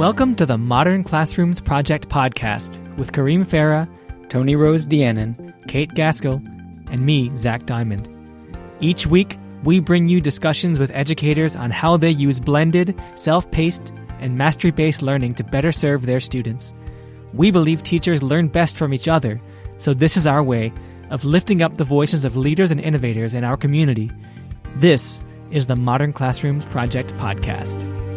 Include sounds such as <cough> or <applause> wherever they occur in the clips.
Welcome to the Modern Classrooms Project podcast with Kareem Farah, Toni Rose Deanon, Kate Gaskell, and me, Zach Diamond. Each week, we bring you discussions with educators on how they use blended, self paced, and mastery based learning to better serve their students. We believe teachers learn best from each other, so this is our way of lifting up the voices of leaders and innovators in our community. This is the Modern Classrooms Project podcast.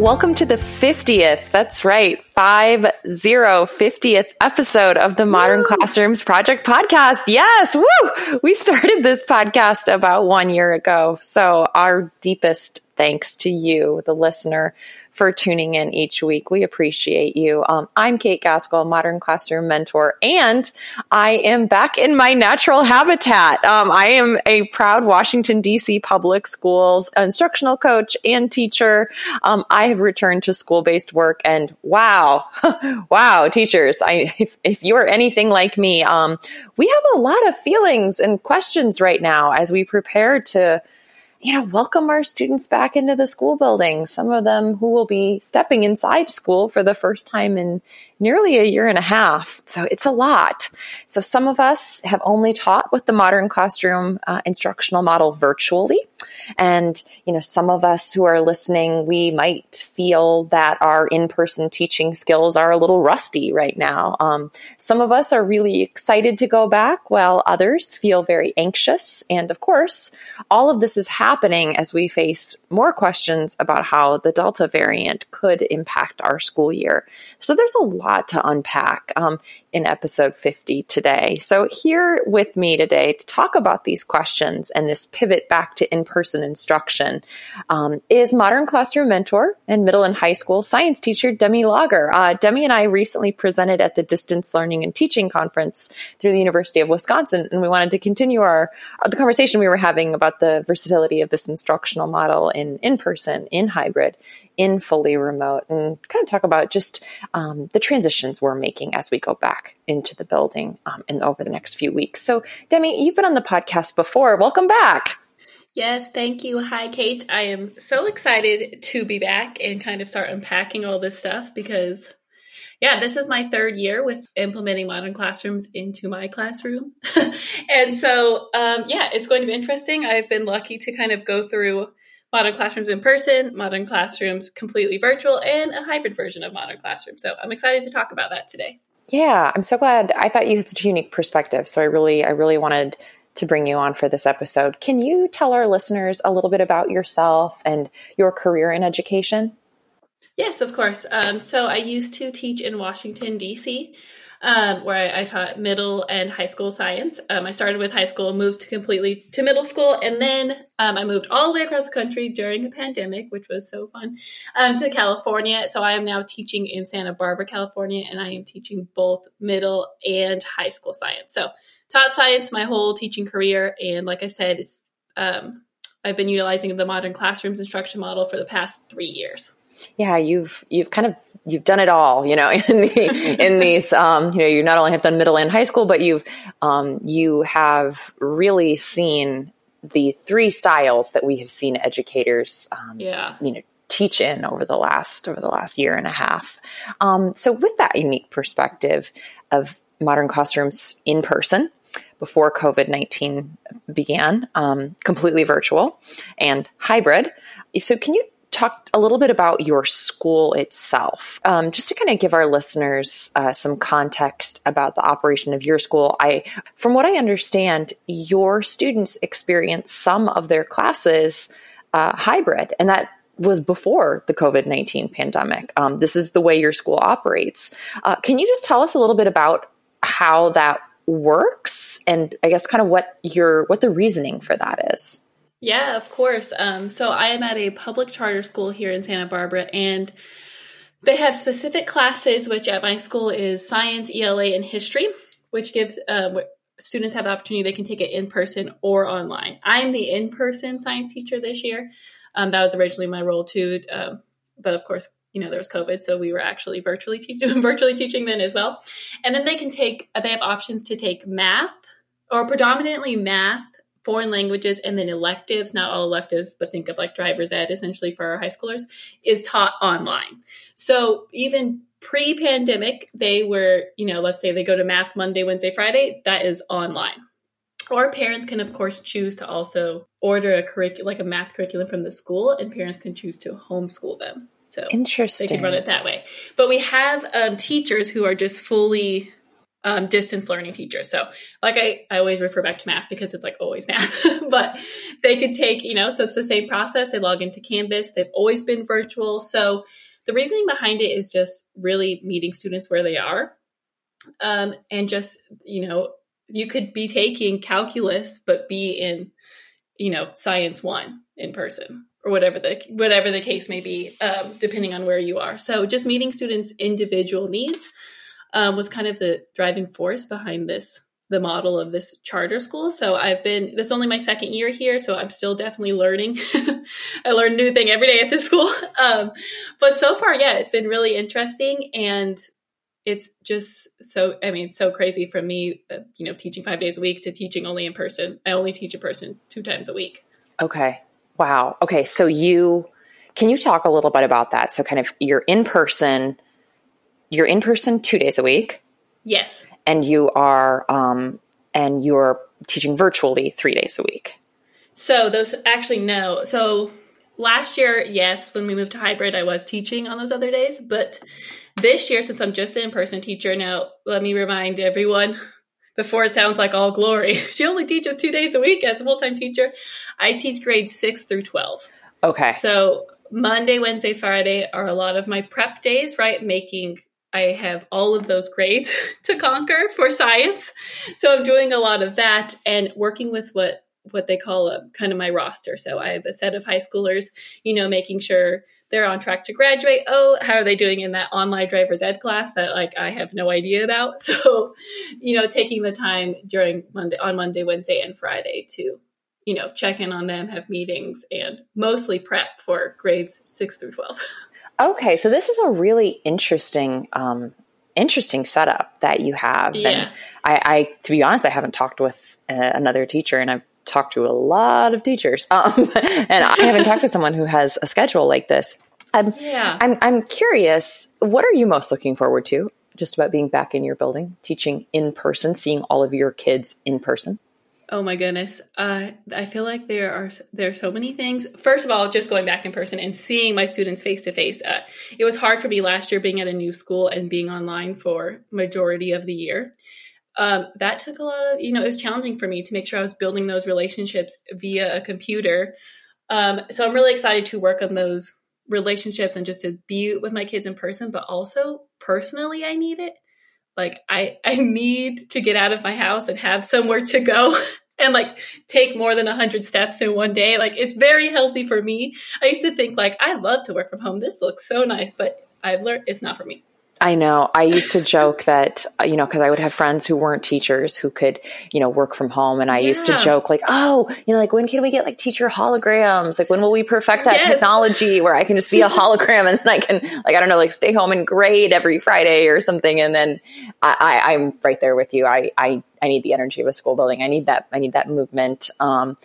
Welcome to the 50th. That's right. 5 0 50th episode of the Modern Woo! Classrooms Project podcast. Yes. Woo! We started this podcast about one year ago. So our deepest thanks to you, the listener, for tuning in each week. We appreciate you. Um, I'm Kate Gaskell, modern classroom mentor, and I am back in my natural habitat. Um, I am a proud Washington, D.C. public schools instructional coach and teacher. Um, I have returned to school based work, and wow, <laughs> wow, teachers, I, if, if you are anything like me, um, we have a lot of feelings and questions right now as we prepare to you know, welcome our students back into the school building. Some of them who will be stepping inside school for the first time in nearly a year and a half. So it's a lot. So some of us have only taught with the modern classroom uh, instructional model virtually. And, you know, some of us who are listening, we might feel that our in person teaching skills are a little rusty right now. Um, some of us are really excited to go back, while others feel very anxious. And of course, all of this is happening as we face more questions about how the Delta variant could impact our school year. So there's a lot to unpack. Um, in episode 50 today. So, here with me today to talk about these questions and this pivot back to in person instruction um, is modern classroom mentor and middle and high school science teacher Demi Lager. Uh, Demi and I recently presented at the Distance Learning and Teaching Conference through the University of Wisconsin, and we wanted to continue our the conversation we were having about the versatility of this instructional model in in person, in hybrid, in fully remote and kind of talk about just um, the transitions we're making as we go back into the building um, and over the next few weeks. So, Demi, you've been on the podcast before. Welcome back. Yes, thank you. Hi, Kate. I am so excited to be back and kind of start unpacking all this stuff because, yeah, this is my third year with implementing modern classrooms into my classroom. <laughs> and so, um, yeah, it's going to be interesting. I've been lucky to kind of go through modern classrooms in person, modern classrooms completely virtual, and a hybrid version of modern classroom. So I'm excited to talk about that today. Yeah, I'm so glad. I thought you had such a unique perspective. So I really, I really wanted to bring you on for this episode. Can you tell our listeners a little bit about yourself and your career in education? Yes, of course. Um, so I used to teach in Washington, D.C um, where I, I, taught middle and high school science. Um, I started with high school, moved completely to middle school, and then um, I moved all the way across the country during the pandemic, which was so fun, um, to California. So I am now teaching in Santa Barbara, California, and I am teaching both middle and high school science. So taught science my whole teaching career, and like I said, it's um, I've been utilizing the modern classrooms instruction model for the past three years yeah, you've you've kind of you've done it all, you know, <laughs> in the in <laughs> these um, you know, you not only have done middle and high school, but you've um, you have really seen the three styles that we have seen educators um, yeah. you know teach in over the last over the last year and a half. Um, so with that unique perspective of modern classrooms in person before COVID 19 began, um, completely virtual and hybrid. So, can you talk a little bit about your school itself, um, just to kind of give our listeners uh, some context about the operation of your school. I, from what I understand, your students experience some of their classes uh, hybrid, and that was before the COVID nineteen pandemic. Um, this is the way your school operates. Uh, can you just tell us a little bit about how that works, and I guess kind of what your what the reasoning for that is? Yeah, of course. Um, so I am at a public charter school here in Santa Barbara, and they have specific classes, which at my school is science, ELA, and history, which gives uh, students have the opportunity they can take it in person or online. I'm the in person science teacher this year. Um, that was originally my role too, uh, but of course, you know there was COVID, so we were actually virtually te- <laughs> virtually teaching then as well. And then they can take they have options to take math or predominantly math foreign languages, and then electives, not all electives, but think of like driver's ed essentially for our high schoolers, is taught online. So even pre pandemic, they were, you know, let's say they go to math Monday, Wednesday, Friday, that is online. Or parents can, of course, choose to also order a curriculum, like a math curriculum from the school, and parents can choose to homeschool them. So interesting. They can run it that way. But we have um, teachers who are just fully um, distance learning teachers. So, like I, I always refer back to math because it's like always math, <laughs> but they could take, you know, so it's the same process. They log into Canvas. They've always been virtual. So, the reasoning behind it is just really meeting students where they are. Um, and just, you know, you could be taking calculus, but be in, you know, science one in person or whatever the whatever the case may be, um, depending on where you are. So just meeting students' individual needs um, was kind of the driving force behind this the model of this charter school. So I've been this is only my second year here, so I'm still definitely learning. <laughs> I learn a new thing every day at this school. <laughs> Um, but so far, yeah, it's been really interesting and it's just so i mean so crazy from me uh, you know teaching five days a week to teaching only in person i only teach in person two times a week okay wow okay so you can you talk a little bit about that so kind of you're in person you're in person two days a week. Yes. And you are um, and you're teaching virtually three days a week. So those actually no. So last year yes when we moved to hybrid i was teaching on those other days. But this year since i'm just an in-person teacher now let me remind everyone <laughs> before it sounds like all glory <laughs> she only teaches two days a week as a full-time teacher. I teach grades 6 through 12 okay. So monday wednesday friday are a lot of my prep days right? Making I have all of those grades <laughs> to conquer for science. So I'm doing a lot of that and working with what what they call a kind of my roster. So I have a set of high schoolers, you know, making sure they're on track to graduate. Oh, how are they doing in that online driver's ed class that like I have no idea about? <laughs> So, you know, taking the time during Monday on Monday, Wednesday, and Friday to, you know, check in on them, have meetings, and mostly prep for grades six through twelve. <laughs> Okay, so this is a really interesting, um, interesting setup that you have. Yeah. And I, I, to be honest, I haven't talked with uh, another teacher, and I've talked to a lot of teachers, <laughs> um, and I haven't talked to someone who has a schedule like this. I'm, yeah. I'm, I'm curious. What are you most looking forward to? Just about being back in your building, teaching in person, seeing all of your kids in person. Oh my goodness. Uh, I feel like there are there are so many things. First of all, just going back in person and seeing my students face to face. It was hard for me last year being at a new school and being online for majority of the year. Um, that took a lot of you know it was challenging for me to make sure I was building those relationships via a computer. Um, so I'm really excited to work on those relationships and just to be with my kids in person. But also personally, I need it like i i need to get out of my house and have somewhere to go <laughs> <laughs> and like take more than 100 steps in one day like it's very healthy for me i used to think like i love to work from home this looks so nice but i've learned it's not for me I know. I used to joke that, uh, you know, because I would have friends who weren't teachers who could, you know, work from home. And I yeah. used to joke, like, oh, you know, like, when can we get like teacher holograms? Like, when will we perfect that yes. technology where I can just be a hologram and then I can, like, I don't know, like stay home and grade every Friday or something. And then I, I, I'm right there with you. I, I I need the energy of a school building. I need that. I need that movement. Um,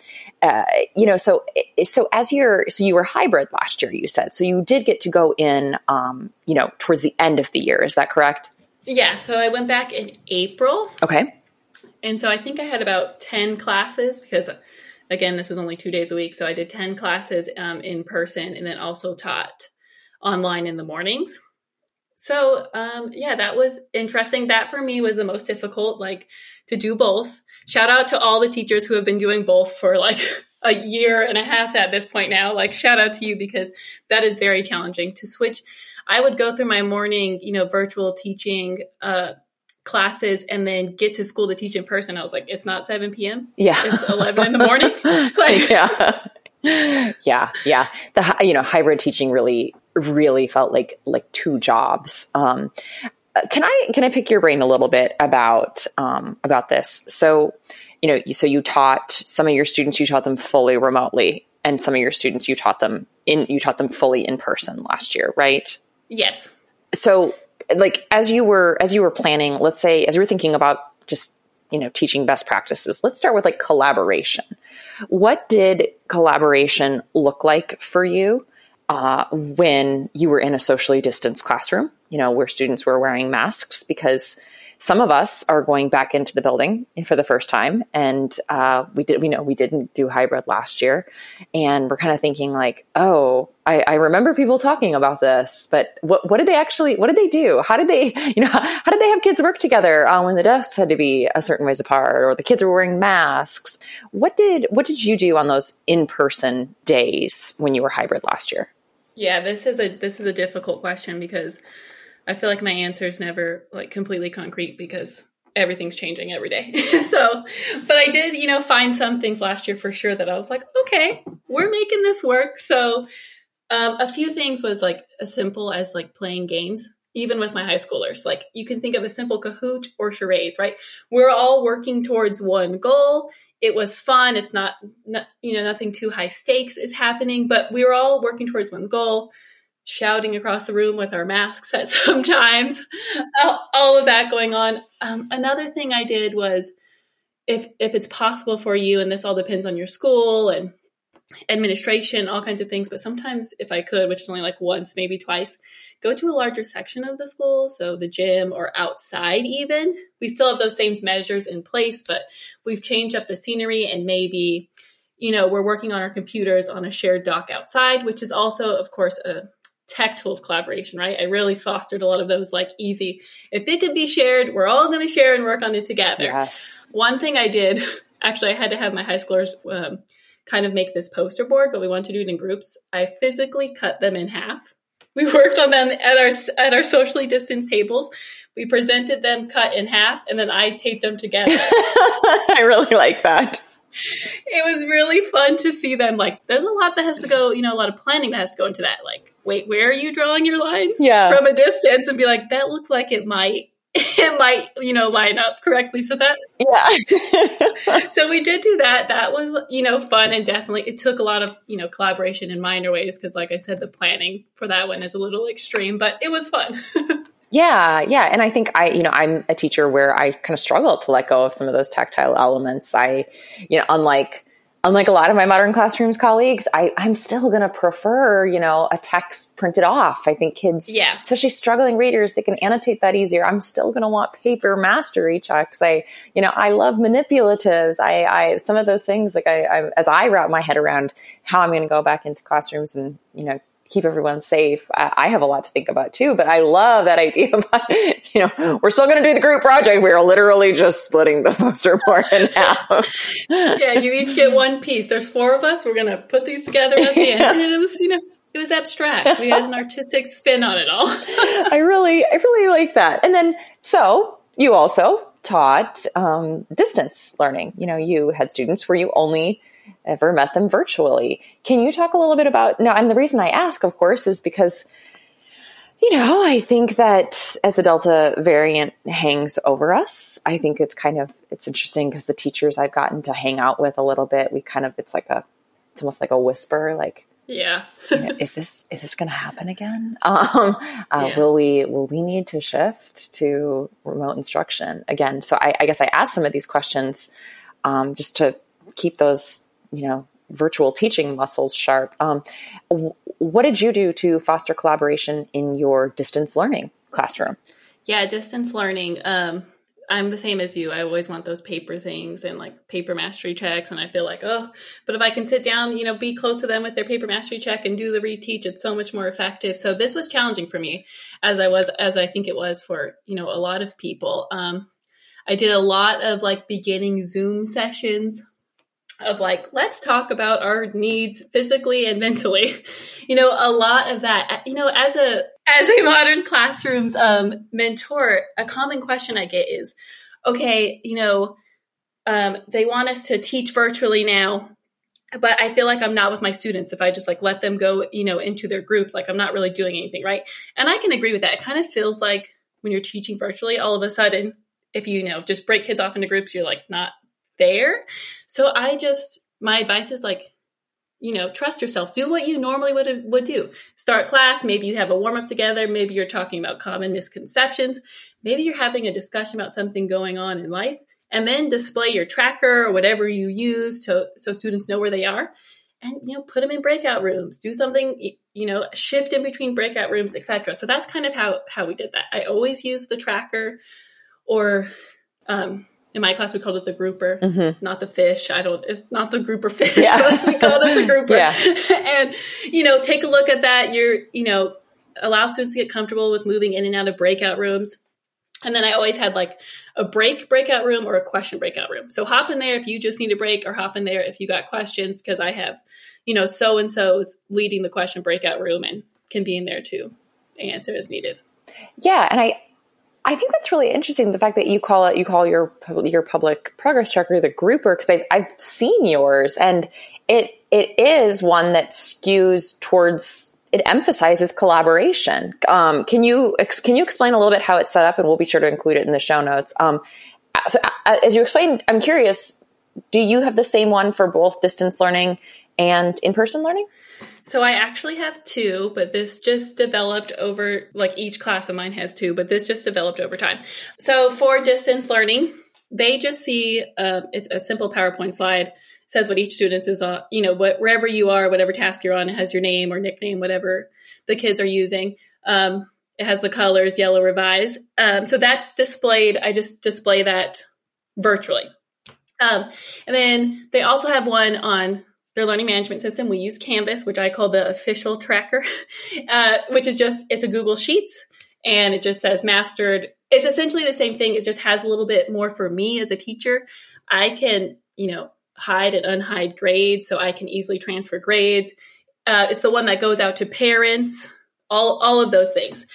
uh, you know, so so as you're so you were hybrid last year, you said. So you did get to go in, um, you know, towards the end of the year. Is that correct? Yeah. So I went back in April. Okay. And so I think I had about ten classes because, again, this was only two days a week. So I did ten classes um, in person, and then also taught online in the mornings. So, um, yeah, that was interesting. That for me was the most difficult, like to do both. Shout out to all the teachers who have been doing both for like <laughs> a year and a half at this point now. Like, shout out to you because that is very challenging to switch. I would go through my morning, you know, virtual teaching, uh, classes and then get to school to teach in person. I was like, it's not 7 p.m. Yeah. It's 11 in the morning. <laughs> <laughs> like, yeah. yeah. Yeah. The, you know, hybrid teaching really really felt like like two jobs. Um, can I can I pick your brain a little bit about um, about this? So, you know, so you taught some of your students, you taught them fully remotely, and some of your students you taught them in you taught them fully in person last year, right? Yes. So, like as you were as you were planning, let's say as you were thinking about just you know, teaching best practices. Let's start with like collaboration. What did collaboration look like for you uh, when you were in a socially distanced classroom? You know, where students were wearing masks because some of us are going back into the building for the first time, and uh, we did. We know we didn't do hybrid last year, and we're kind of thinking like, oh, I, I, remember people talking about this, but what, what did they actually? What did they do? How did they? <laughs> You know, how did they have kids work together uh, when the desks had to be a certain ways apart, or the kids were wearing masks? What did what did you do on those in person days when you were hybrid last year? Yeah, this is a this is a difficult question because I feel like my answer is never like completely concrete because everything's changing every day. <laughs> so, but I did, you know, find some things last year for sure that I was like, okay, we're making this work. So, um, a few things was like as simple as like playing games, even with my high schoolers. Like you can think of a simple Kahoot or charades, right? We're all working towards one goal. It was fun. It's not, you know, nothing too high stakes is happening, but we were all working towards one goal shouting across the room with our masks at <laughs> sometimes, all of that going on. Um, another thing I did was if if it's possible for you, and this all depends on your school and administration, all kinds of things. But sometimes, if I could, which is only like once, maybe twice, go to a larger section of the school, so the gym or outside, even. We still have those same measures in place, but we've changed up the scenery and maybe, you know, we're working on our computers on a shared dock outside, which is also, of course, a tech tool of collaboration, right? I really fostered a lot of those like easy. If it could be shared, we're all going to share and work on it together. Yes. One thing I did, <laughs> actually, I had to have my high schoolers um, kind of make this poster board, but we want to do it in groups. I physically cut them in half. We <laughs> worked on them at our at our socially distanced tables. We presented them cut in half, and then I taped them together. <laughs> I really like that it was really fun to see them like there's a lot that has to go you know a lot of planning that has to go into that like wait where are you drawing your lines yeah from a distance and be like that looks like it might <laughs> it might you know line up correctly so that yeah <laughs> so we did do that that was you know fun and definitely it took a lot of you know collaboration in minor ways because like i said the planning for that one is a little extreme but it was fun <laughs> Yeah, yeah. And I think I, you know, I'm a teacher where I kind of struggle to let go of some of those tactile elements. I, you know, unlike unlike a lot of my modern classrooms colleagues, I, I'm still going to prefer, you know, a text printed off. I think kids, yeah. especially struggling readers, they can annotate that easier. I'm still going to want paper mastery checks. I, you know, I love manipulatives. I, I, some of those things, like I, I as I wrap my head around how I'm going to go back into classrooms and, you know, keep everyone safe. I, have a lot to think about too, but I love that idea about, <laughs> you know, we're still going to do the group project. We're literally just splitting the poster <laughs> board in half. yeah, you each get one piece. There's four of us. We're going to put these together at the <laughs> yeah. end. And it was, you know, it was abstract. We had an artistic spin on it all. I really, I really like that. And then, so you also taught um, distance learning. You know, you had students where you only ever met them virtually. Can you talk a little bit about now? And the reason I ask, of course, is because you know, I think that as the Delta variant hangs over us, I think it's kind of it's interesting because the teachers I've gotten to hang out with a little bit, we kind of it's like a it's almost like a whisper, like yeah, <laughs> you know, is this is this going to happen again? <laughs> Um, uh, yeah. Will we will we need to shift to remote instruction again? So I, I guess I asked some of these questions um, just to keep those you know virtual teaching muscles sharp. Um, what did you do to foster collaboration in your distance learning classroom? Yeah, distance learning. Um, I'm the same as you. I always want those paper things and like paper mastery checks. And I feel like, oh, but if I can sit down, you know, be close to them with their paper mastery check and do the reteach, it's so much more effective. So this was challenging for me as I was, as I think it was for, you know, a lot of people. Um, I did a lot of like beginning Zoom sessions of like let's talk about our needs physically and mentally. <laughs> You know a lot of that you know as a as a modern classrooms um, mentor a common question i get is okay you know um, they want us to teach virtually now but i feel like i'm not with my students if i just like let them go you know into their groups like i'm not really doing anything right? And i can agree with that. It kind of feels like when you're teaching virtually all of a sudden if you, you know just break kids off into groups you're like not there. So I just my advice is like you know trust yourself. Do what you normally would would do. Start class. Maybe you have a warm up together. Maybe you're talking about common misconceptions. Maybe you're having a discussion about something going on in life and then display your tracker or whatever you use to so students know where they are and you know put them in breakout rooms. Do something you know shift in between breakout rooms etc so that's kind of how how we did that. I always use the tracker or um, in my class we called it the grouper mm-hmm. not the fish i don't it's not the grouper fish yeah. but we called it the <laughs> grouper yeah. <laughs> and you know take a look at that you're you know allow students to get comfortable with moving in and out of breakout rooms and then I always had like a break breakout room or a question breakout room. So hop in there if you just need a break, or hop in there if you got questions, because I have, you know, so and so's leading the question breakout room and can be in there too, answer as needed. Yeah, and I, I think that's really interesting. The fact that you call it, you call your your public progress tracker the grouper, because I've I've seen yours, and it it is one that skews towards it emphasizes collaboration. Um, can you can you explain a little bit how it's set up, and we'll be sure to include it in the show notes. Um, so, uh, as you explained, I'm curious. Do you have the same one for both distance learning and in person learning? So I actually have two, but this just developed over like each class of mine has two, but this just developed over time. So for distance learning, they just see uh, it's a simple PowerPoint slide says what each student is on, you know, what, wherever you are, whatever task you're on, it has your name or nickname, whatever the kids are using. Um, it has the colors, yellow revise. Um, so that's displayed. I just display that virtually. Um, and then they also have one on their learning management system. We use Canvas, which I call the official tracker, <laughs> uh, which is just, it's a Google Sheets and it just says mastered. It's essentially the same thing. It just has a little bit more for me as a teacher. I can, you know, hide and unhide grades so I can easily transfer grades. Uh, it's the one that goes out to parents, all, all of those things.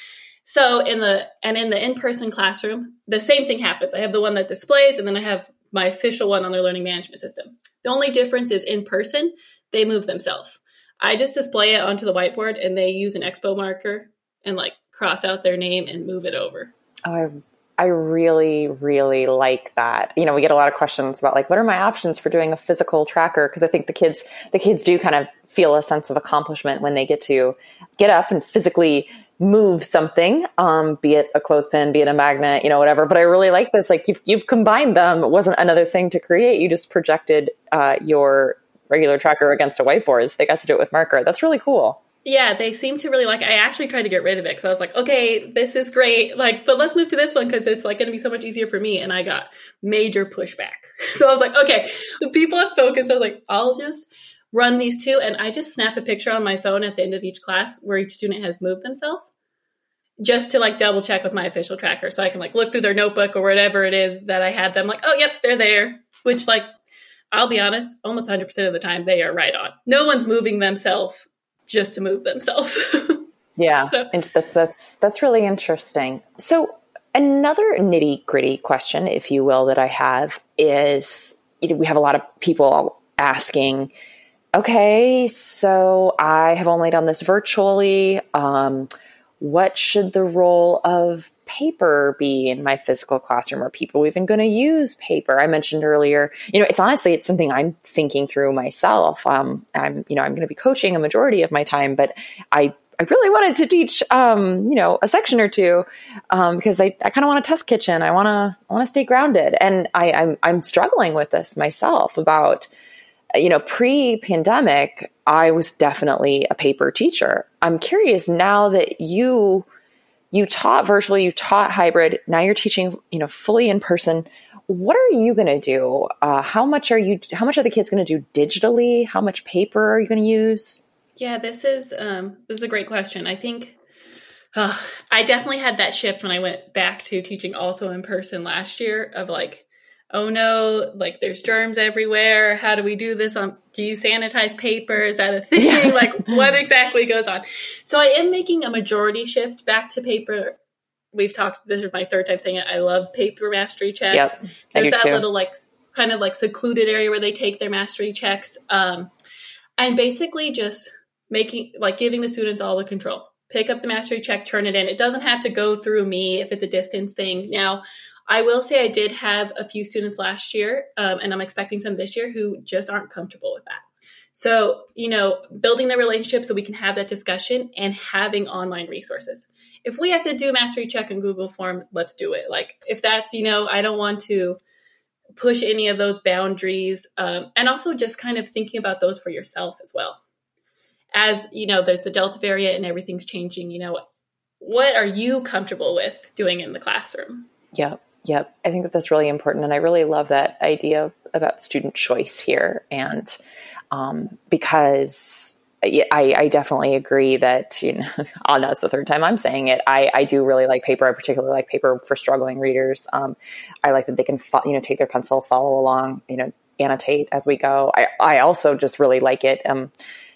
So in the and in the in-person classroom, the same thing happens. I have the one that displays and then I have my official one on their learning management system. The only difference is in person, they move themselves. I just display it onto the whiteboard and they use an expo marker and like cross out their name and move it over. Oh, I I really, really like that. You know, we get a lot of questions about like, what are my options for doing a physical tracker? Because I think the kids, the kids do kind of feel a sense of accomplishment when they get to get up and physically move something, um, be it a clothespin, be it a magnet, you know, whatever. But I really like this. Like you've, you've combined them. It wasn't another thing to create. You just projected uh, your regular tracker against a whiteboard. So they got to do it with marker. That's really cool. Yeah, they seem to really like. I actually tried to get rid of it because I was like, okay, this is great, like, but let's move to this one because it's like going to be so much easier for me. And I got major pushback, <laughs> so I was like, okay, the people have spoken. So I was like, I'll just run these two, and I just snap a picture on my phone at the end of each class where each student has moved themselves, just to like double check with my official tracker, so I can like look through their notebook or whatever it is that I had them. Like, oh, yep, they're there. Which like, I'll be honest, almost 100% of the time they are right on. No one's moving themselves just to move themselves. <laughs> yeah, so. that's that's that's really interesting. So another nitty gritty question, if you will, that I have is you know, we have a lot of people asking. Okay, so I have only done this virtually. Um, what should the role of paper be in my physical classroom? Are people even going to use paper? I mentioned earlier, you know, it's honestly, it's something I'm thinking through myself. Um, I'm, you know, I'm going to be coaching a majority of my time, but I, I really wanted to teach, um, you know, a section or two, um, because I, I kind of want a test kitchen. I want to, I want to stay grounded. And I, I'm, I'm struggling with this myself about, you know, pre pandemic, I was definitely a paper teacher. I'm curious now that you, you taught virtually, you taught hybrid. Now you're teaching, you know, fully in person. What are you going to do? Uh, how much are you? How much are the kids going to do digitally? How much paper are you going to use? Yeah, this is um, this is a great question. I think uh, I definitely had that shift when I went back to teaching also in person last year. Of like, oh no, like there's germs everywhere. How do we do this? On do you sanitize paper? Is that a <laughs> thing? Yeah. like what exactly goes on? So I am making a majority shift back to paper. We've talked. This is my third time saying it. I love paper mastery checks. Yep, there's that too. little like kind of like secluded area where they take their mastery checks, um, and basically just making like giving the students all the control. Pick up the mastery check, turn it in. It doesn't have to go through me if it's a distance thing. Now I will say I did have a few students last year, um, and I'm expecting some this year who just aren't comfortable with that. So, you know, building the relationship so we can have that discussion and having online resources. If we have to do mastery check in Google Form, let's do it. Like, if that's, you know, I don't want to push any of those boundaries um, and also just kind of thinking about those for yourself as well as you know there's the delta variant and everything's changing you know what are you comfortable with doing in the classroom yep yep i think that that's really important and i really love that idea about student choice here and um, because I, I, definitely agree that you know <laughs> oh, that's the third time I'm saying it. I, I do really like paper. I particularly like paper for struggling readers. Um, I like that they can fo- you know take their pencil, follow along, you know, annotate as we go. I, I also just really like it. Um,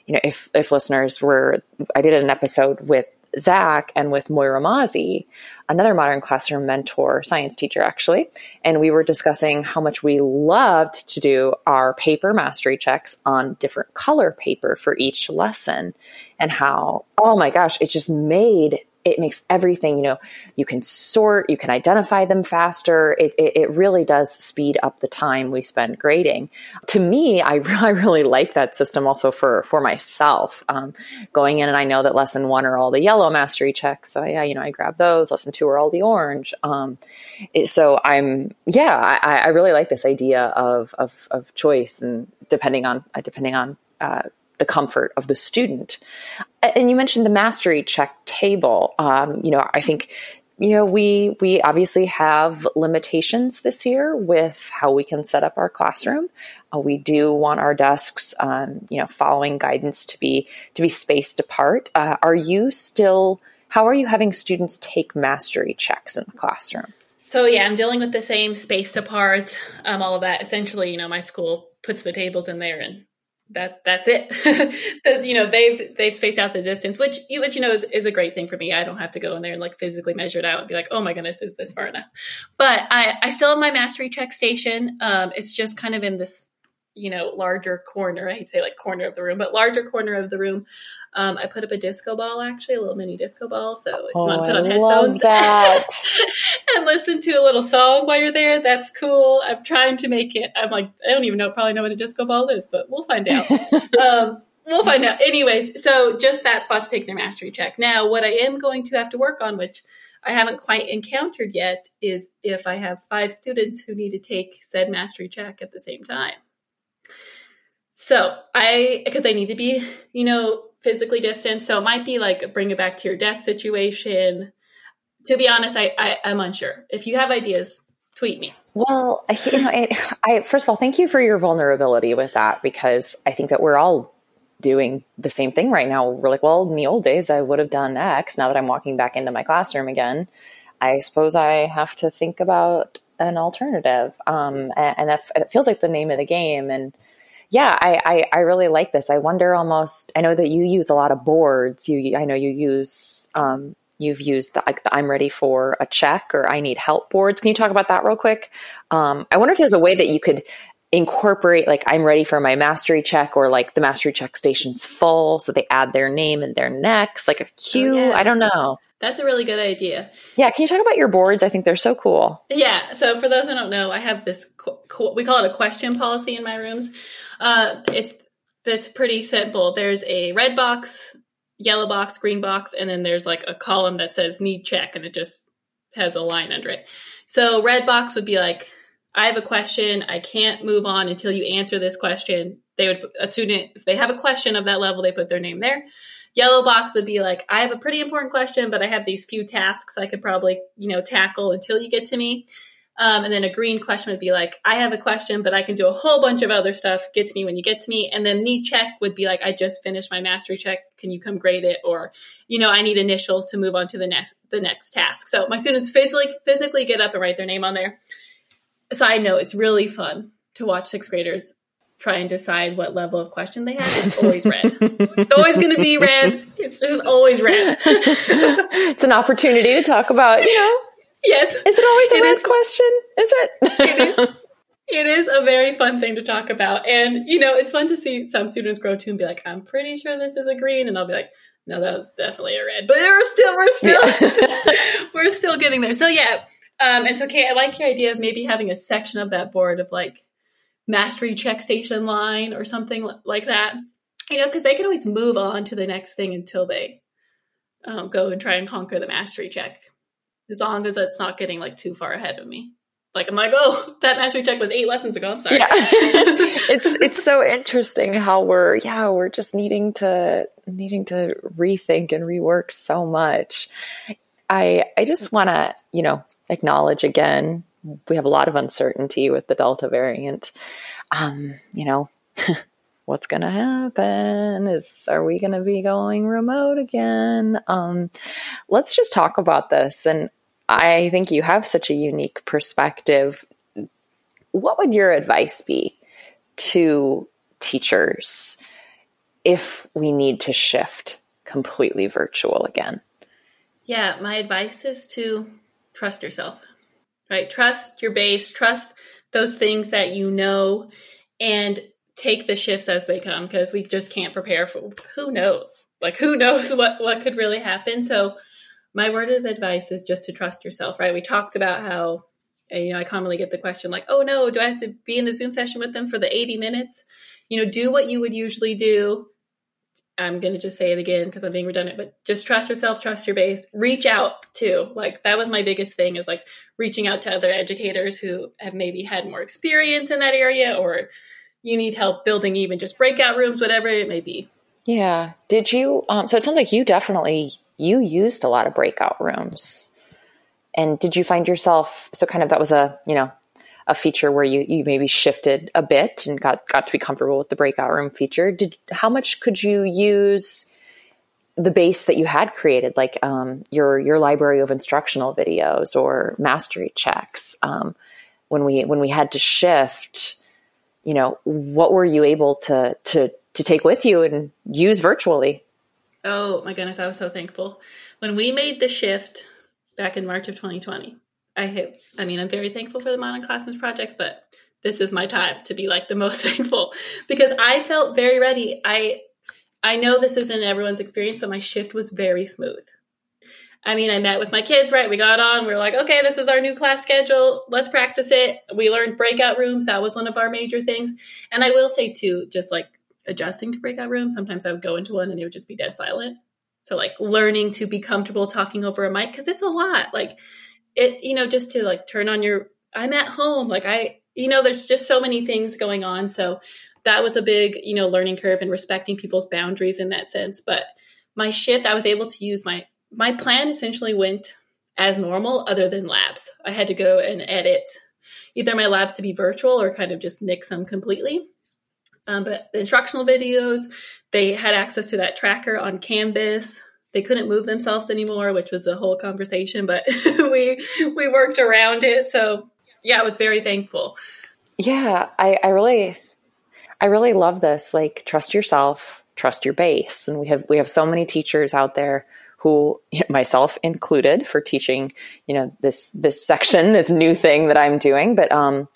you know, if if listeners were, I did an episode with Zach and with Moira Mazzi, another modern classroom mentor, science teacher actually, and we were discussing how much we loved to do our paper mastery checks on different color paper for each lesson and how, oh my gosh, it just made it makes everything, you know, you can sort, you can identify them faster. It, it, it, really does speed up the time we spend grading. To me, I, <laughs> I really like that system also for, for myself. Um, going in and I know that lesson one are all the yellow mastery checks. So yeah, you know, I grab those. Lesson two are all the orange. Um, it, so I'm, yeah, I, I really like this idea of, of, of choice and depending on, uh, depending on, uh, the comfort of the student. And you mentioned the mastery check table. Um, you know, I think you know we we obviously have limitations this year with how we can set up our classroom. Uh, we do want our desks, um, you know, following guidance to be to be spaced apart. Uh, are you still? How are you having students take mastery checks in the classroom? So yeah, I'm dealing with the same spaced apart, um, all of that. Essentially, you know, my school puts the tables in there and that that's it. <laughs> you know, they've they've spaced out the distance, which which you know is, is a great thing for me. I don't have to go in there and like physically measure it out and be like, oh my goodness, is this far enough? But I I still have my mastery check station. Um, it's just kind of in this you know larger corner. I'd say like corner of the room, but larger corner of the room. Um, I put up a disco ball, actually, a little mini disco ball. So if you oh, want to put on headphones <laughs> and listen to a little song while you're there, that's cool. I'm trying to make it. I'm like, I don't even know, probably know what a disco ball is, but we'll find out. <laughs> um, we'll find out. Anyways, so just that spot to take their mastery check. Now, what I am going to have to work on, which I haven't quite encountered yet, is if I have five students who need to take said mastery check at the same time. So I, because they need to be, you know, physically distant. So it might be like bring it back to your desk situation. To be honest, I, I am unsure. If you have ideas, tweet me. Well, <laughs> you know, it, I first of all, thank you for your vulnerability with that because I think that we're all doing the same thing right now. We're like, well, in the old days, I would have done X. Now that I'm walking back into my classroom again, I suppose I have to think about an alternative. Um, and, and that's it feels like the name of the game. And yeah, I, I, I, really like this. I wonder almost, I know that you use a lot of boards. You, I know you use, um, you've used the, like the I'm ready for a check or I need help boards. Can you talk about that real quick? Um, I wonder if there's a way that you could incorporate like I'm ready for my mastery check or like the mastery check station's full. So they add their name and their next, like a queue. Oh, yeah. I don't know. That's a really good idea. Yeah, can you talk about your boards? I think they're so cool. Yeah, so for those who don't know, I have this we call it a question policy in my rooms. Uh, it's that's pretty simple. There's a red box, yellow box, green box, and then there's like a column that says need check, and it just has a line under it. So red box would be like, I have a question. I can't move on until you answer this question. They would a student if they have a question of that level, they put their name there. Yellow box would be like, I have a pretty important question, but I have these few tasks I could probably, you know, tackle until you get to me. Um, and then a green question would be like, I have a question, but I can do a whole bunch of other stuff. Get to me when you get to me. And then need check would be like, I just finished my mastery check. Can you come grade it? Or, you know, I need initials to move on to the next the next task. So my students physically physically get up and write their name on there. Side note, it's really fun to watch sixth graders try and decide what level of question they have, it's always red. <laughs> it's always going to be red. It's just always red. <laughs> it's an opportunity to talk about, you know. Yes. Is it always a it red is, question? Is it? it is. It is a very fun thing to talk about. And, you know, it's fun to see some students grow too and be like, I'm pretty sure this is a green. And I'll be like, no, that was definitely a red. But we're still, we're still, yeah. <laughs> we're still getting there. So, yeah. Um, it's okay. I like your idea of maybe having a section of that board of like mastery check station line or something like that. You know, because they can always move on to the next thing until they um, go and try and conquer the mastery check, as long as it's not getting like too far ahead of me. Like I'm like, oh, <laughs> that mastery check was eight lessons ago. I'm sorry. Yeah. <laughs> it's it's so interesting how we're yeah, we're just needing to needing to rethink and rework so much. I I just wanna, you know, acknowledge again, we have a lot of uncertainty with the Delta variant. Um, you know, <laughs> what's going to happen? Is are we going to be going remote again? Um, let's just talk about this. And I think you have such a unique perspective. What would your advice be to teachers if we need to shift completely virtual again? Yeah, my advice is to trust yourself, right? Trust your base, trust those things that you know, and take the shifts as they come because we just can't prepare for who knows? Like who knows what what could really happen? So my word of advice is just to trust yourself right? We talked about how uh, you know i commonly get the question like oh no do i have to be in the zoom session with them for the 80 minutes? You know do what you would usually do. I'm going to just say it again because i'm being redundant but just trust yourself trust your base. Reach out too. Like that was my biggest thing is like reaching out to other educators who have maybe had more experience in that area or you need help building even just breakout rooms, whatever it may be. Yeah. Did you? Um, so it sounds like you definitely you used a lot of breakout rooms. And did you find yourself so kind of that was a you know a feature where you you maybe shifted a bit and got got to be comfortable with the breakout room feature? Did how much could you use? the base that you had created, like um, your your library of instructional videos or mastery checks, um, when we when we had to shift, you know, what were you able to to to take with you and use virtually? Oh my goodness, I was so thankful. When we made the shift back in March of 2020, I hit, I mean, I'm very thankful for the Modern Classrooms project, but this is my time to be like the most <laughs> thankful because I felt very ready. I I know this isn't everyone's experience, but my shift was very smooth. I mean, I met with my kids, right? We got on, we were like, okay, this is our new class schedule. Let's practice it. We learned breakout rooms. That was one of our major things. And I will say, too, just like adjusting to breakout rooms, sometimes I would go into one and it would just be dead silent. So, like, learning to be comfortable talking over a mic, because it's a lot. Like, it, you know, just to like turn on your, I'm at home. Like, I, you know, there's just so many things going on. So, that was a big, you know, learning curve and respecting people's boundaries in that sense. But my shift, I was able to use my my plan essentially went as normal, other than labs. I had to go and edit either my labs to be virtual or kind of just nix them completely. Um, but the instructional videos, they had access to that tracker on Canvas. They couldn't move themselves anymore, which was a whole conversation, but <laughs> we we worked around it. So yeah, I was very thankful. Yeah, I, I really I really love this. Like trust yourself, trust your base. And we have we have so many teachers out there who <laughs> myself included for teaching, you know, this this section, this new thing that I'm doing. But um,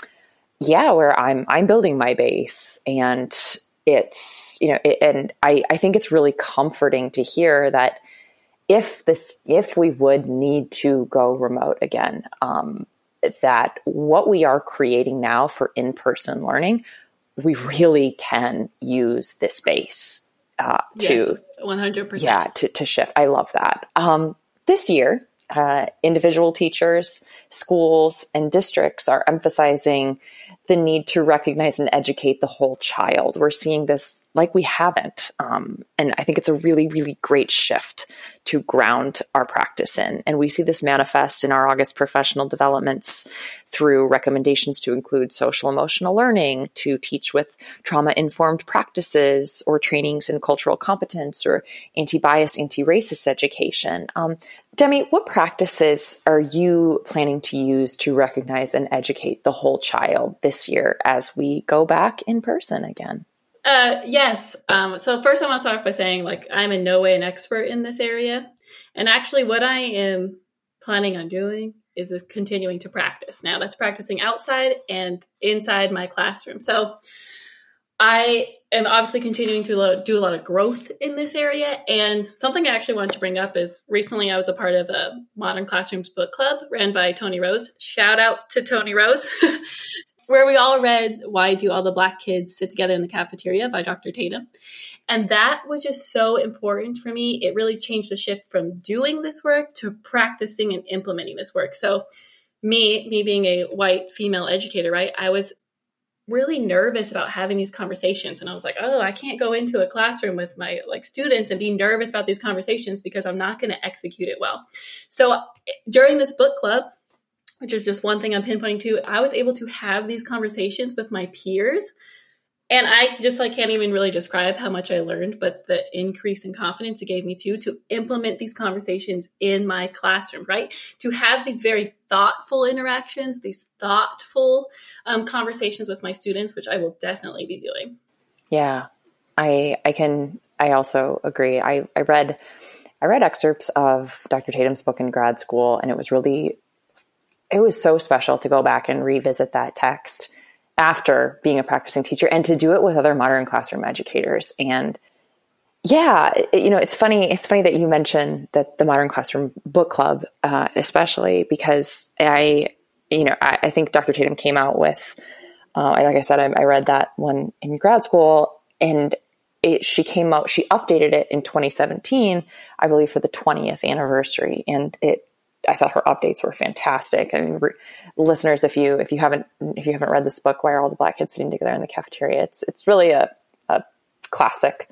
yeah, where I'm I'm building my base, and it's you know, it, and I I think it's really comforting to hear that if this if we would need to go remote again, um, that what we are creating now for in person learning, we really can use this base uh, to 100%. Yeah, to, to shift. I love that. Um, this year, uh, individual teachers, schools, and districts are emphasizing the need to recognize and educate the whole child. We're seeing this like we haven't. Um, and I think it's a really, really great shift to ground our practice in. And we see this manifest in our August professional developments through recommendations to include social emotional learning, to teach with trauma informed practices, or trainings in cultural competence or anti bias, anti racist education. Um, Demi, what practices are you planning to use to recognize and educate the whole child this year as we go back in person again? Uh, yes. Um, so first, I want to start off by saying, like, I'm in no way an expert in this area, and actually, what I am planning on doing is, continuing to practice. Now, that's practicing outside and inside my classroom. So, I am obviously continuing to do a lot of growth in this area. And something I actually wanted to bring up is recently I was a part of a Modern Classrooms book club ran by Toni Rose. Shout out to Toni Rose, <laughs> where we all read Why Do All the Black Kids Sit Together in the Cafeteria by Dr. Tatum. And that was just so important for me. It really changed the shift from doing this work to practicing and implementing this work. So me, me being a white female educator, right? I was really nervous about having these conversations. And i was like oh i can't go into a classroom with my like students and be nervous about these conversations because i'm not going to execute it well. So eh, during this book club which is just one thing i'm pinpointing to i was able to have these conversations with my peers and I just like can't even really describe how much I learned, but the increase in confidence it gave me too to implement these conversations in my classroom, right? To have these very thoughtful interactions, these thoughtful um, conversations with my students, which I will definitely be doing. Yeah, I I can I also agree. I I read I read excerpts of Dr. Tatum's book in grad school, and it was really it was so special to go back and revisit that text after being a practicing teacher and to do it with other modern classroom educators. And yeah you know it's funny it's funny that you mentioned that the modern classroom book club uh, especially because i you know I, I, think dr tatum came out with uh, like i said I, I, read that one in grad school and it, she came out she updated it in 2017 i believe for the 20th anniversary. And it I thought her updates were fantastic. I mean, re- listeners, if you if you haven't if you haven't read this book, why are all the black kids sitting together in the cafeteria? It's it's really a, a classic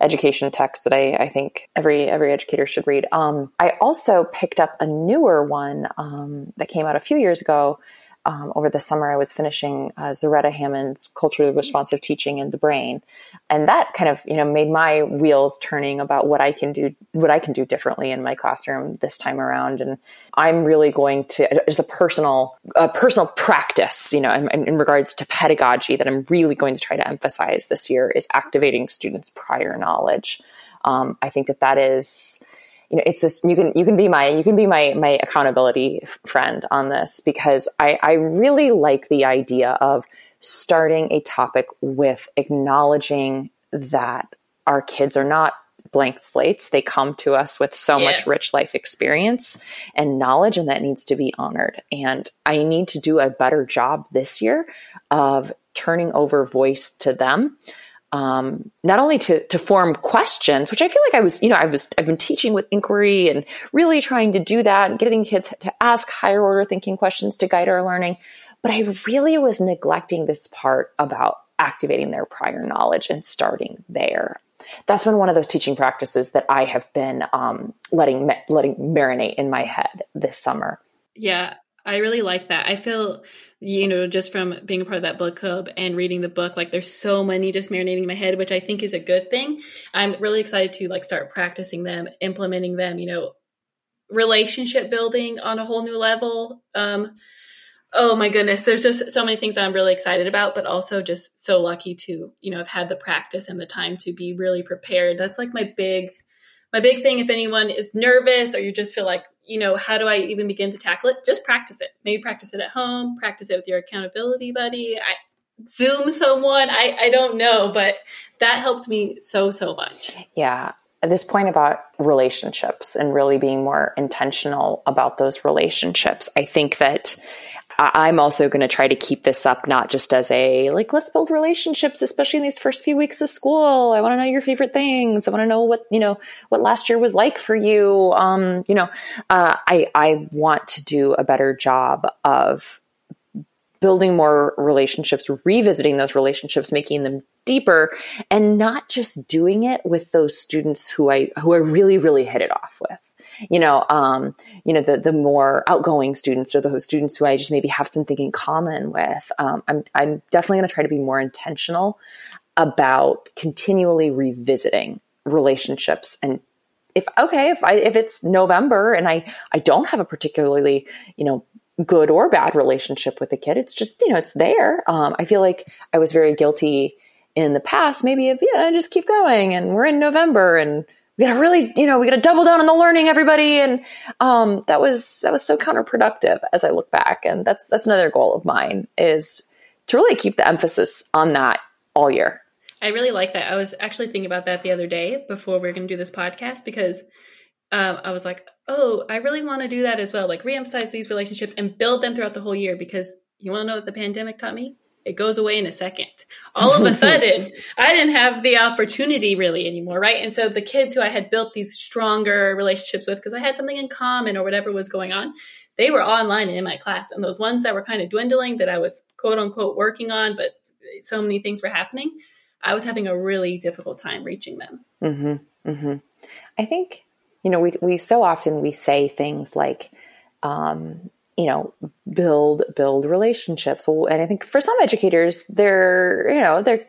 education text that I, I think every every educator should read. Um, I also picked up a newer one um, that came out a few years ago um, over the summer, I was finishing uh, Zaretta Hammond's Culturally Responsive Teaching in the Brain, and that kind of you know made my wheels turning about what I can do, what I can do differently in my classroom this time around. And I'm really going to as a personal, a personal practice, you know, in, in regards to pedagogy that I'm really going to try to emphasize this year is activating students' prior knowledge. Um, I think that that is you know, it's this, you can, you can be my, you can be my, my accountability friend on this because I, I really like the idea of starting a topic with acknowledging that our kids are not blank slates. They come to us with so yes. much rich life experience and knowledge, and that needs to be honored. And I need to do a better job this year of turning over voice to them um, not only to to form questions, which I feel like I was, you know, I was I've been teaching with inquiry and really trying to do that and getting kids to ask higher order thinking questions to guide our learning, but I really was neglecting this part about activating their prior knowledge and starting there. That's been one of those teaching practices that I have been um, letting letting marinate in my head this summer. Yeah, I really like that. I feel you know, just from being a part of that book club and reading the book, like there's so many just marinating in my head, which I think is a good thing. I'm really excited to like start practicing them, implementing them, you know, relationship building on a whole new level. Um, oh my goodness, there's just so many things I'm really excited about, but also just so lucky to, you know, have had the practice and the time to be really prepared. That's like my big my big thing if anyone is nervous or you just feel like you know how do i even begin to tackle it? Just practice it. Maybe practice it at home practice it with your accountability buddy. I, zoom someone I, I don't know but that helped me so so much. Yeah. At this point about relationships and really being more intentional about those relationships i think that I'm also going to try to keep this up, not just as a like, let's build relationships, especially in these first few weeks of school. I want to know your favorite things. I want to know what, you know, what last year was like for you. Um, you know, uh, I, I want to do a better job of building more relationships, revisiting those relationships, making them deeper, and not just doing it with those students who I, who I really, really hit it off with you know, um, you know, the, the more outgoing students or the students who I just maybe have something in common with. Um, I'm, I'm definitely going to try to be more intentional about continually revisiting relationships and if okay if i if it's november and i i don't have a particularly you know good or bad relationship with the kid it's just you know it's there um, i feel like i was very guilty in the past maybe if yeah just keep going and we're in november and we gotta really, you know, we gotta double down on the learning, everybody. And um, that was that was so counterproductive as I look back. And that's that's another goal of mine is to really keep the emphasis on that all year. I really like that. I was actually thinking about that the other day before we were going to do this podcast because um, I was like, oh, I really want to do that as well. Like reemphasize these relationships and build them throughout the whole year because you want to know what the pandemic taught me? It goes away in a second. All of a <laughs> sudden, I didn't have the opportunity really anymore, right? And so the kids who I had built these stronger relationships with, because I had something in common or whatever was going on, they were online and in my class. And those ones that were kind of dwindling that I was quote unquote working on, but so many things were happening, I was having a really difficult time reaching them. Mm-hmm, mm-hmm. I think, you know, we, we so often we say things like, um, you know, build, build relationships. And I think for some educators, they're, you know, they're,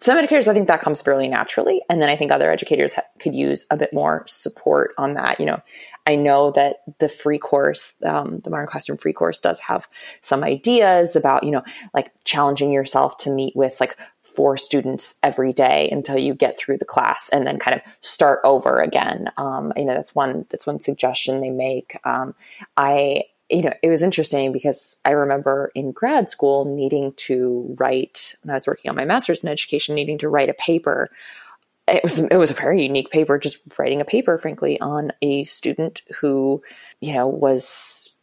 some educators, I think that comes fairly naturally. And then I think other educators ha- could use a bit more support on that. You know, I know that the free course, um, the Modern Classroom free course does have some ideas about, you know, like challenging yourself to meet with like four students every day until you get through the class and then kind of start over again. Um, you know, that's one, that's one suggestion they make. Um, I, you know, it was interesting because I remember in grad school needing to write, when I was working on my master's in education, needing to write a paper. It was it was a very unique paper, just writing a paper, frankly, on a student who, you know, was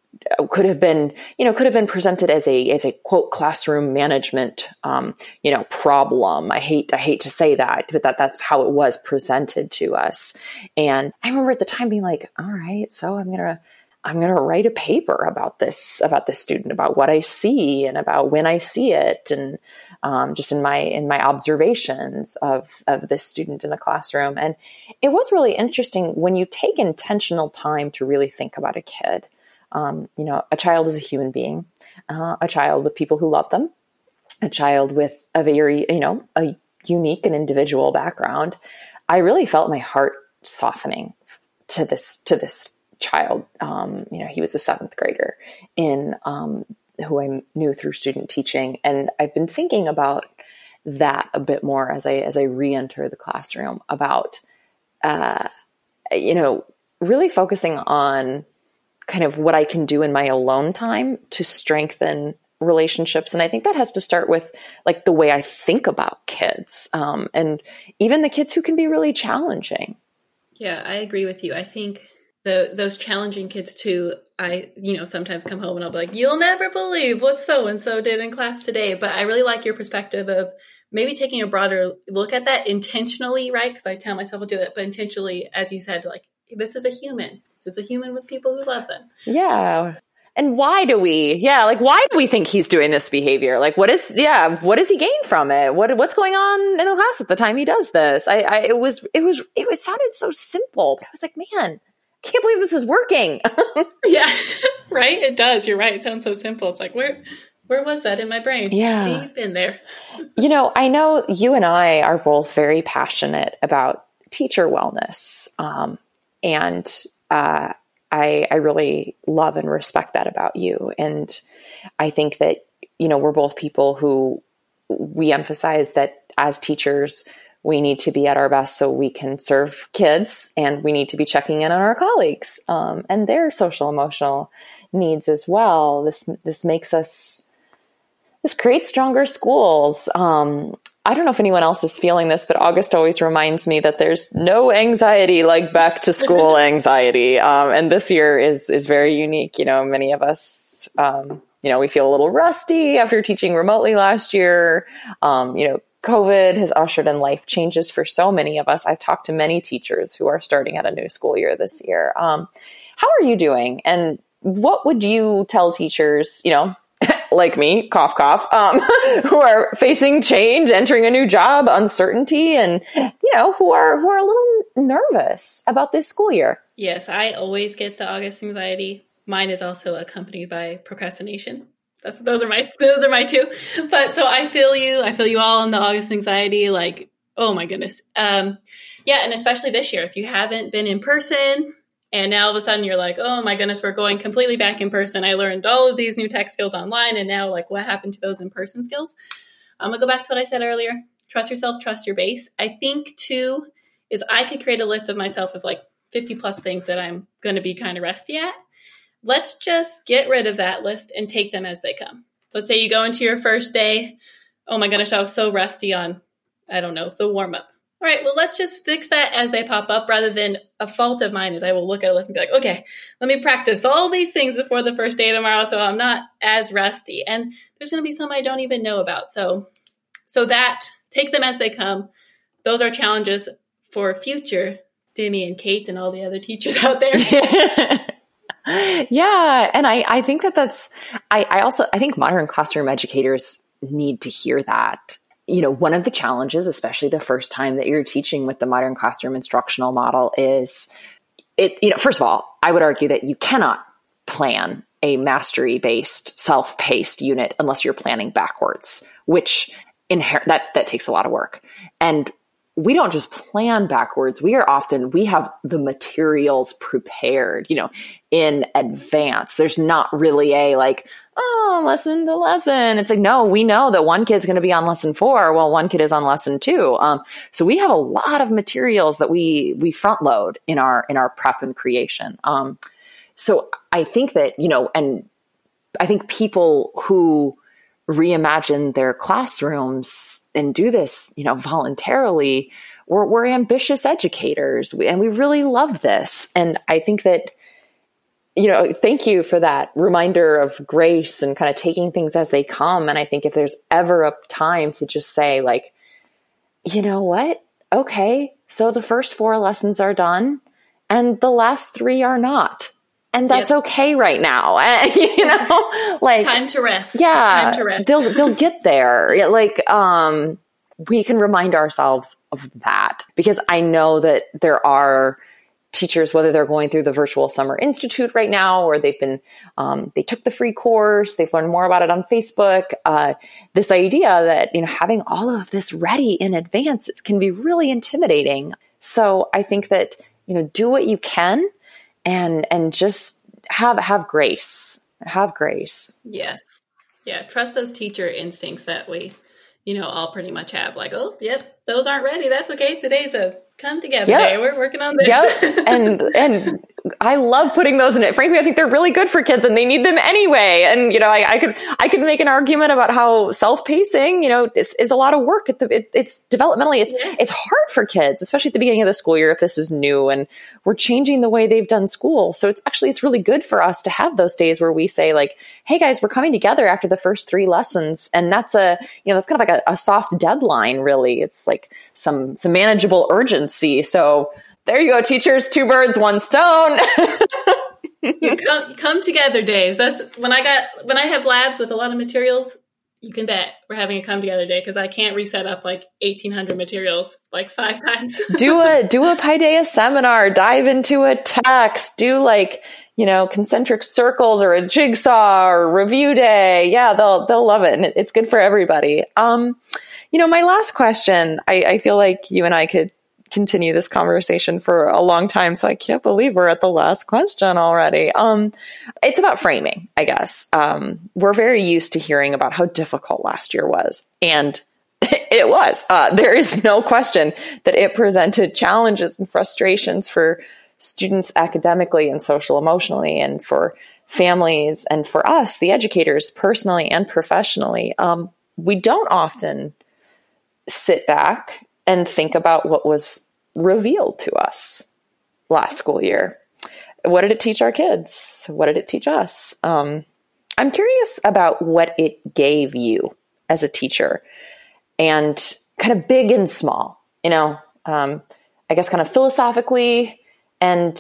could have been you know could have been presented as a as a quote classroom management um, you know problem i hate i hate to say that but that that's how it was presented to us and i remember at the time being like all right so i'm gonna i'm gonna write a paper about this about this student about what i see and about when i see it and um, just in my in my observations of of this student in the classroom and it was really interesting when you take intentional time to really think about a kid um, you know, a child is a human being, uh, a child with people who love them, a child with a very, you know, a unique and individual background. I really felt my heart softening to this to this child. Um, you know, he was a seventh grader in um, who I knew through student teaching, and I've been thinking about that a bit more as I as I re-enter the classroom about, uh, you know, really focusing on kind of what I can do in my alone time to strengthen relationships. And I think that has to start with like the way I think about kids um, and even the kids who can be really challenging. Yeah, I agree with you. I think the those challenging kids too. I you know sometimes come home and I'll be like, "You'll never believe what so and so did in class today." But I really like your perspective of maybe taking a broader look at that intentionally, right? Because I tell myself I'll do that, but intentionally, as you said, like this is a human. This is a human with people who love them. Yeah. And why do we? Yeah, like why do we think he's doing this behavior? Like what is yeah, what does he gain from it? What what's going on in the class at the time he does this? I, I it was it was it was sounded so simple, but I was like, man, can't believe this is working. <laughs> yeah. <laughs> right? It does. You're right. It sounds so simple. It's like where where was that in my brain? Yeah. Deep in there. you know, I know you and I are both very passionate about teacher wellness. Um, and uh, I, I really love and respect that about you. And I think that, you know, we're both people who we emphasize that as teachers, we need to be at our best so we can serve kids and we need to be checking in on our colleagues um, and their social emotional needs as well. This, this makes us, this creates stronger schools. Um, I don't know if anyone else is feeling this, but August always reminds me that there's no anxiety like back to school <laughs> anxiety. Um, and this year is is very unique. You know, many of us, um, you know, we feel a little rusty after teaching remotely last year. Um, you know, COVID has ushered in life changes for so many of us. I've talked to many teachers who are starting at a new school year this year. Um, how are you doing? And what would you tell teachers, you know, <laughs> like me, cough, cough, um, <laughs> who are facing change, entering a new job, uncertainty, and you know who are who are a little nervous about this school year. Yes, I always get the August anxiety. Mine is also accompanied by procrastination. That's those are my <laughs> those are my two. But so I feel you. I feel you all in the August anxiety. Like, oh my goodness. Um, yeah, and especially this year, if you haven't been in person, and now all of a sudden you're like, oh my goodness, we're going completely back in person. I learned all of these new tech skills online. And now, like, what happened to those in person skills? I'm to go back to what I said earlier trust yourself, trust your base. I think, too, is I could create a list of myself of like 50 plus things that I'm to be kind of rusty at. Let's just get rid of that list and take them as they come. Let's say you go into your first day. Oh my goodness, I was so rusty on, I don't know, the warm up all right, well, let's just fix that as they pop up rather than a fault of mine is I will look at a list and be like, okay, let me practice all these things before the first day tomorrow so I'm not as rusty. And there's going to be some I don't even know about. So, so that take them as they come. Those are challenges for future Demi and Kate and all the other teachers out there. <laughs> yeah. And I, I think that that's, I, I also, I think modern classroom educators need to hear that. You know, one of the challenges, especially the first time that you're teaching with the modern classroom instructional model is it, you know, first of all, I would argue that you cannot plan a mastery based, self paced unit unless you're planning backwards, which inher- that, that takes a lot of work. And we don't just plan backwards. We are often, we have the materials prepared, you know, in advance. There's not really a like, oh, lesson to lesson. It's like, no, we know that one kid's going to be on lesson four while one kid is on lesson two. Um, so we have a lot of materials that we, we front load in our, in our prep and creation. Um, so I think that, you know, and I think people who, reimagine their classrooms and do this, you know, voluntarily. We're, we're ambitious educators and we really love this. And I think that, you know, thank you for that reminder of grace and kind of taking things as they come. And I think if there's ever a time to just say, like, you know what? Okay, so the first four lessons are done and the last three are not and that's yep. okay right now. <laughs> you know, <laughs> like time to rest. Yeah, time to rest. they'll they'll get <laughs> there. Like, um, we can remind ourselves of that because I know that there are teachers, whether they're going through the virtual summer institute right now or they've been um, they took the free course, they've learned more about it on Facebook. Uh, this idea that you know having all of this ready in advance can be really intimidating. So I think that you know do what you can and and just have have grace have grace. Yes yeah. Trust those teacher instincts that we you know all pretty much have like oh yep those aren't ready. That's okay. Today's a come together yep. day. We're working on this. Yep. <laughs> And and I love putting those in it. Frankly, I think they're really good for kids and they need them anyway. And, you know, I, I could, I could make an argument about how self-pacing, you know, is, is a lot of work. The, it, it's developmentally, it's, yes. it's hard for kids, especially at the beginning of the school year if this is new and we're changing the way they've done school. So it's actually, it's really good for us to have those days where we say like, Hey guys, we're coming together after the first three lessons. And that's a, you know, that's kind of like a, a soft deadline, really. It's like some, some manageable urgency. So, there you go, teachers, two birds, one stone. <laughs> you come, come together days. That's when I got when I have labs with a lot of materials. You can bet we're having a come together day because I can't reset up like eighteen hundred materials like five <laughs> times. do a do a Paideia seminar. Dive into a text. Do like you know concentric circles or a jigsaw or review day. Yeah, they'll they'll love it, and it's good for everybody. Um, you know, my last question. I, I feel like you and I could continue this conversation for a long time. So I can't believe we're at the last question already. Um, it's about framing, I guess. Um, we're very used to hearing about how difficult last year was. And <laughs> it was. Uh, there is no question that it presented challenges and frustrations for students academically and social emotionally and for families and for us, the educators, personally and professionally. Um, we don't often sit back and think about what was revealed to us last school year. What did it teach our kids? What did it teach us? Um, I'm curious about what it gave you as a teacher and kind of big and small, you know, um, I guess kind of philosophically and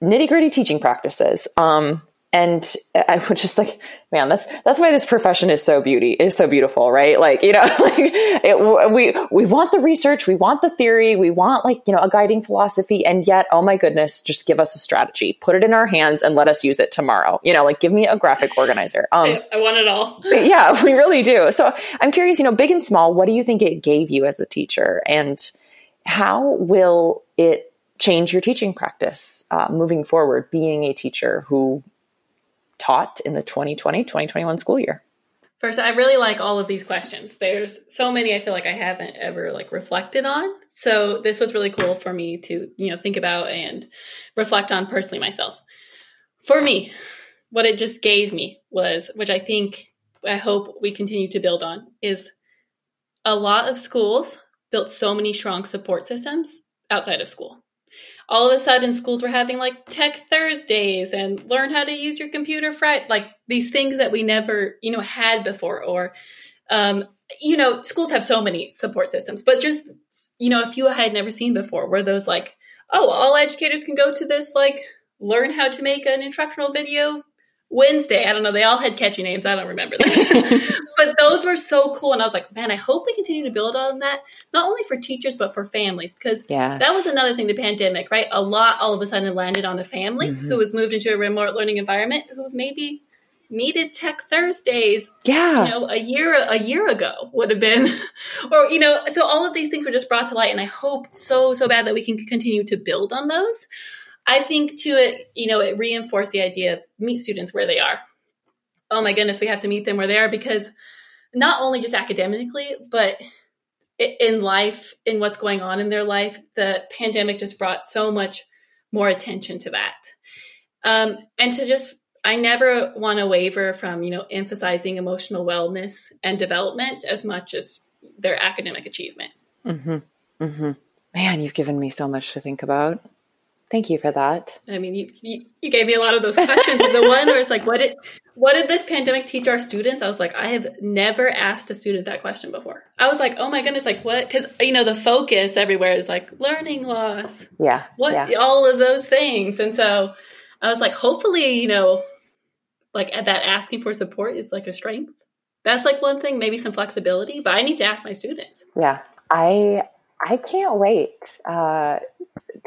nitty gritty teaching practices. Um, and I <laughs> was just like, man, that's that's why this profession is so beauty is so beautiful, right? Like, you know, <laughs> like it, we we want the research, we want the theory, we want like you know a guiding philosophy, and yet, oh my goodness, just give us a strategy, put it in our hands, and let us use it tomorrow. You know, like give me a graphic organizer. Um, I, I want it all. <laughs> yeah, we really do. So I'm curious, you know, big and small, what do you think it gave you as a teacher, and how will it change your teaching practice uh, moving forward? Being a teacher who taught in the 2020 2021 school year? First, I really like all of these questions. There's so many I feel like I haven't ever like reflected on. So this was really cool for me to, you know, think about and reflect on personally myself. For me, what it just gave me was, which I think I hope we continue to build on, is a lot of schools built so many strong support systems outside of school all of a sudden schools were having like tech Thursdays and learn how to use your computer Friday, like these things that we never, you know, had before. Or, um, you know, schools have so many support systems, but just, you know, a few I had never seen before were those like, oh, all educators can go to this like learn how to make an instructional video Wednesday. I don't know. They all had catchy names. I don't remember them. <laughs> but those were so cool. And I was like, man, I hope we continue to build on that, not only for teachers, but for families. Because yes. that was another thing, the pandemic, right? A lot all of a sudden landed on a family mm-hmm. who was moved into a remote learning environment who maybe needed tech Thursdays. Yeah. You know, a year a year ago would have been <laughs> or you know, so all of these things were just brought to light and I hope so so bad that we can continue to build on those. I think to it, you know, it reinforced the idea of meet students where they are. Oh my goodness, we have to meet them where they are because not only just academically, but in life, in what's going on in their life, the pandemic just brought so much more attention to that. Um, and to just, I never want to waver from, you know, emphasizing emotional wellness and development as much as their academic achievement. Mm-hmm. Mm-hmm. Man, you've given me so much to think about. Thank you for that. I mean, you, you, you gave me a lot of those questions. the one where it's like, what did what did this pandemic teach our students? I was like, I have never asked a student that question before. I was like, oh my goodness, like what? Because you know, the focus everywhere is like learning loss. Yeah. What yeah. all of those things, and so I was like, hopefully, you know, like that asking for support is like a strength. That's like one thing, maybe some flexibility, but I need to ask my students. Yeah, I I can't wait. Uh,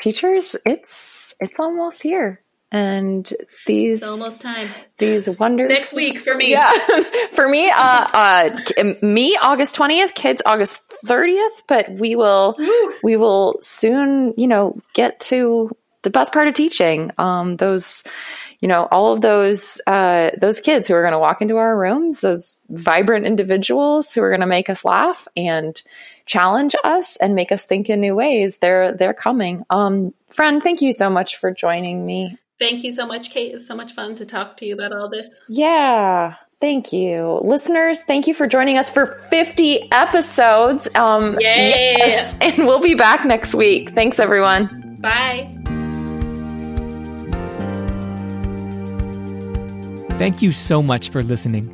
teachers, it's it's almost here. And these it's almost time. These wonder next week for me. Yeah, <laughs> for me, uh, uh, me August twentieth, kids August thirtieth. But we will Woo. we will soon, you know, get to the best part of teaching. Um, those you know, all of those uh, those kids who are going to walk into our rooms, those vibrant individuals who are going to make us laugh and challenge us and make us think in new ways. They're they're coming. Um, friend, thank you so much for joining me. Thank you so much, Kate. It's so much fun to talk to you about all this. Yeah. Thank you. Listeners, thank you for joining us for 50 episodes. Um, Yay. Yes, and we'll be back next week. Thanks, everyone. Bye. Thank you so much for listening.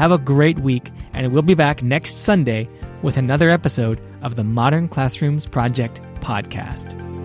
Have a great week, and we'll be back next Sunday with another episode of the Modern Classrooms Project podcast.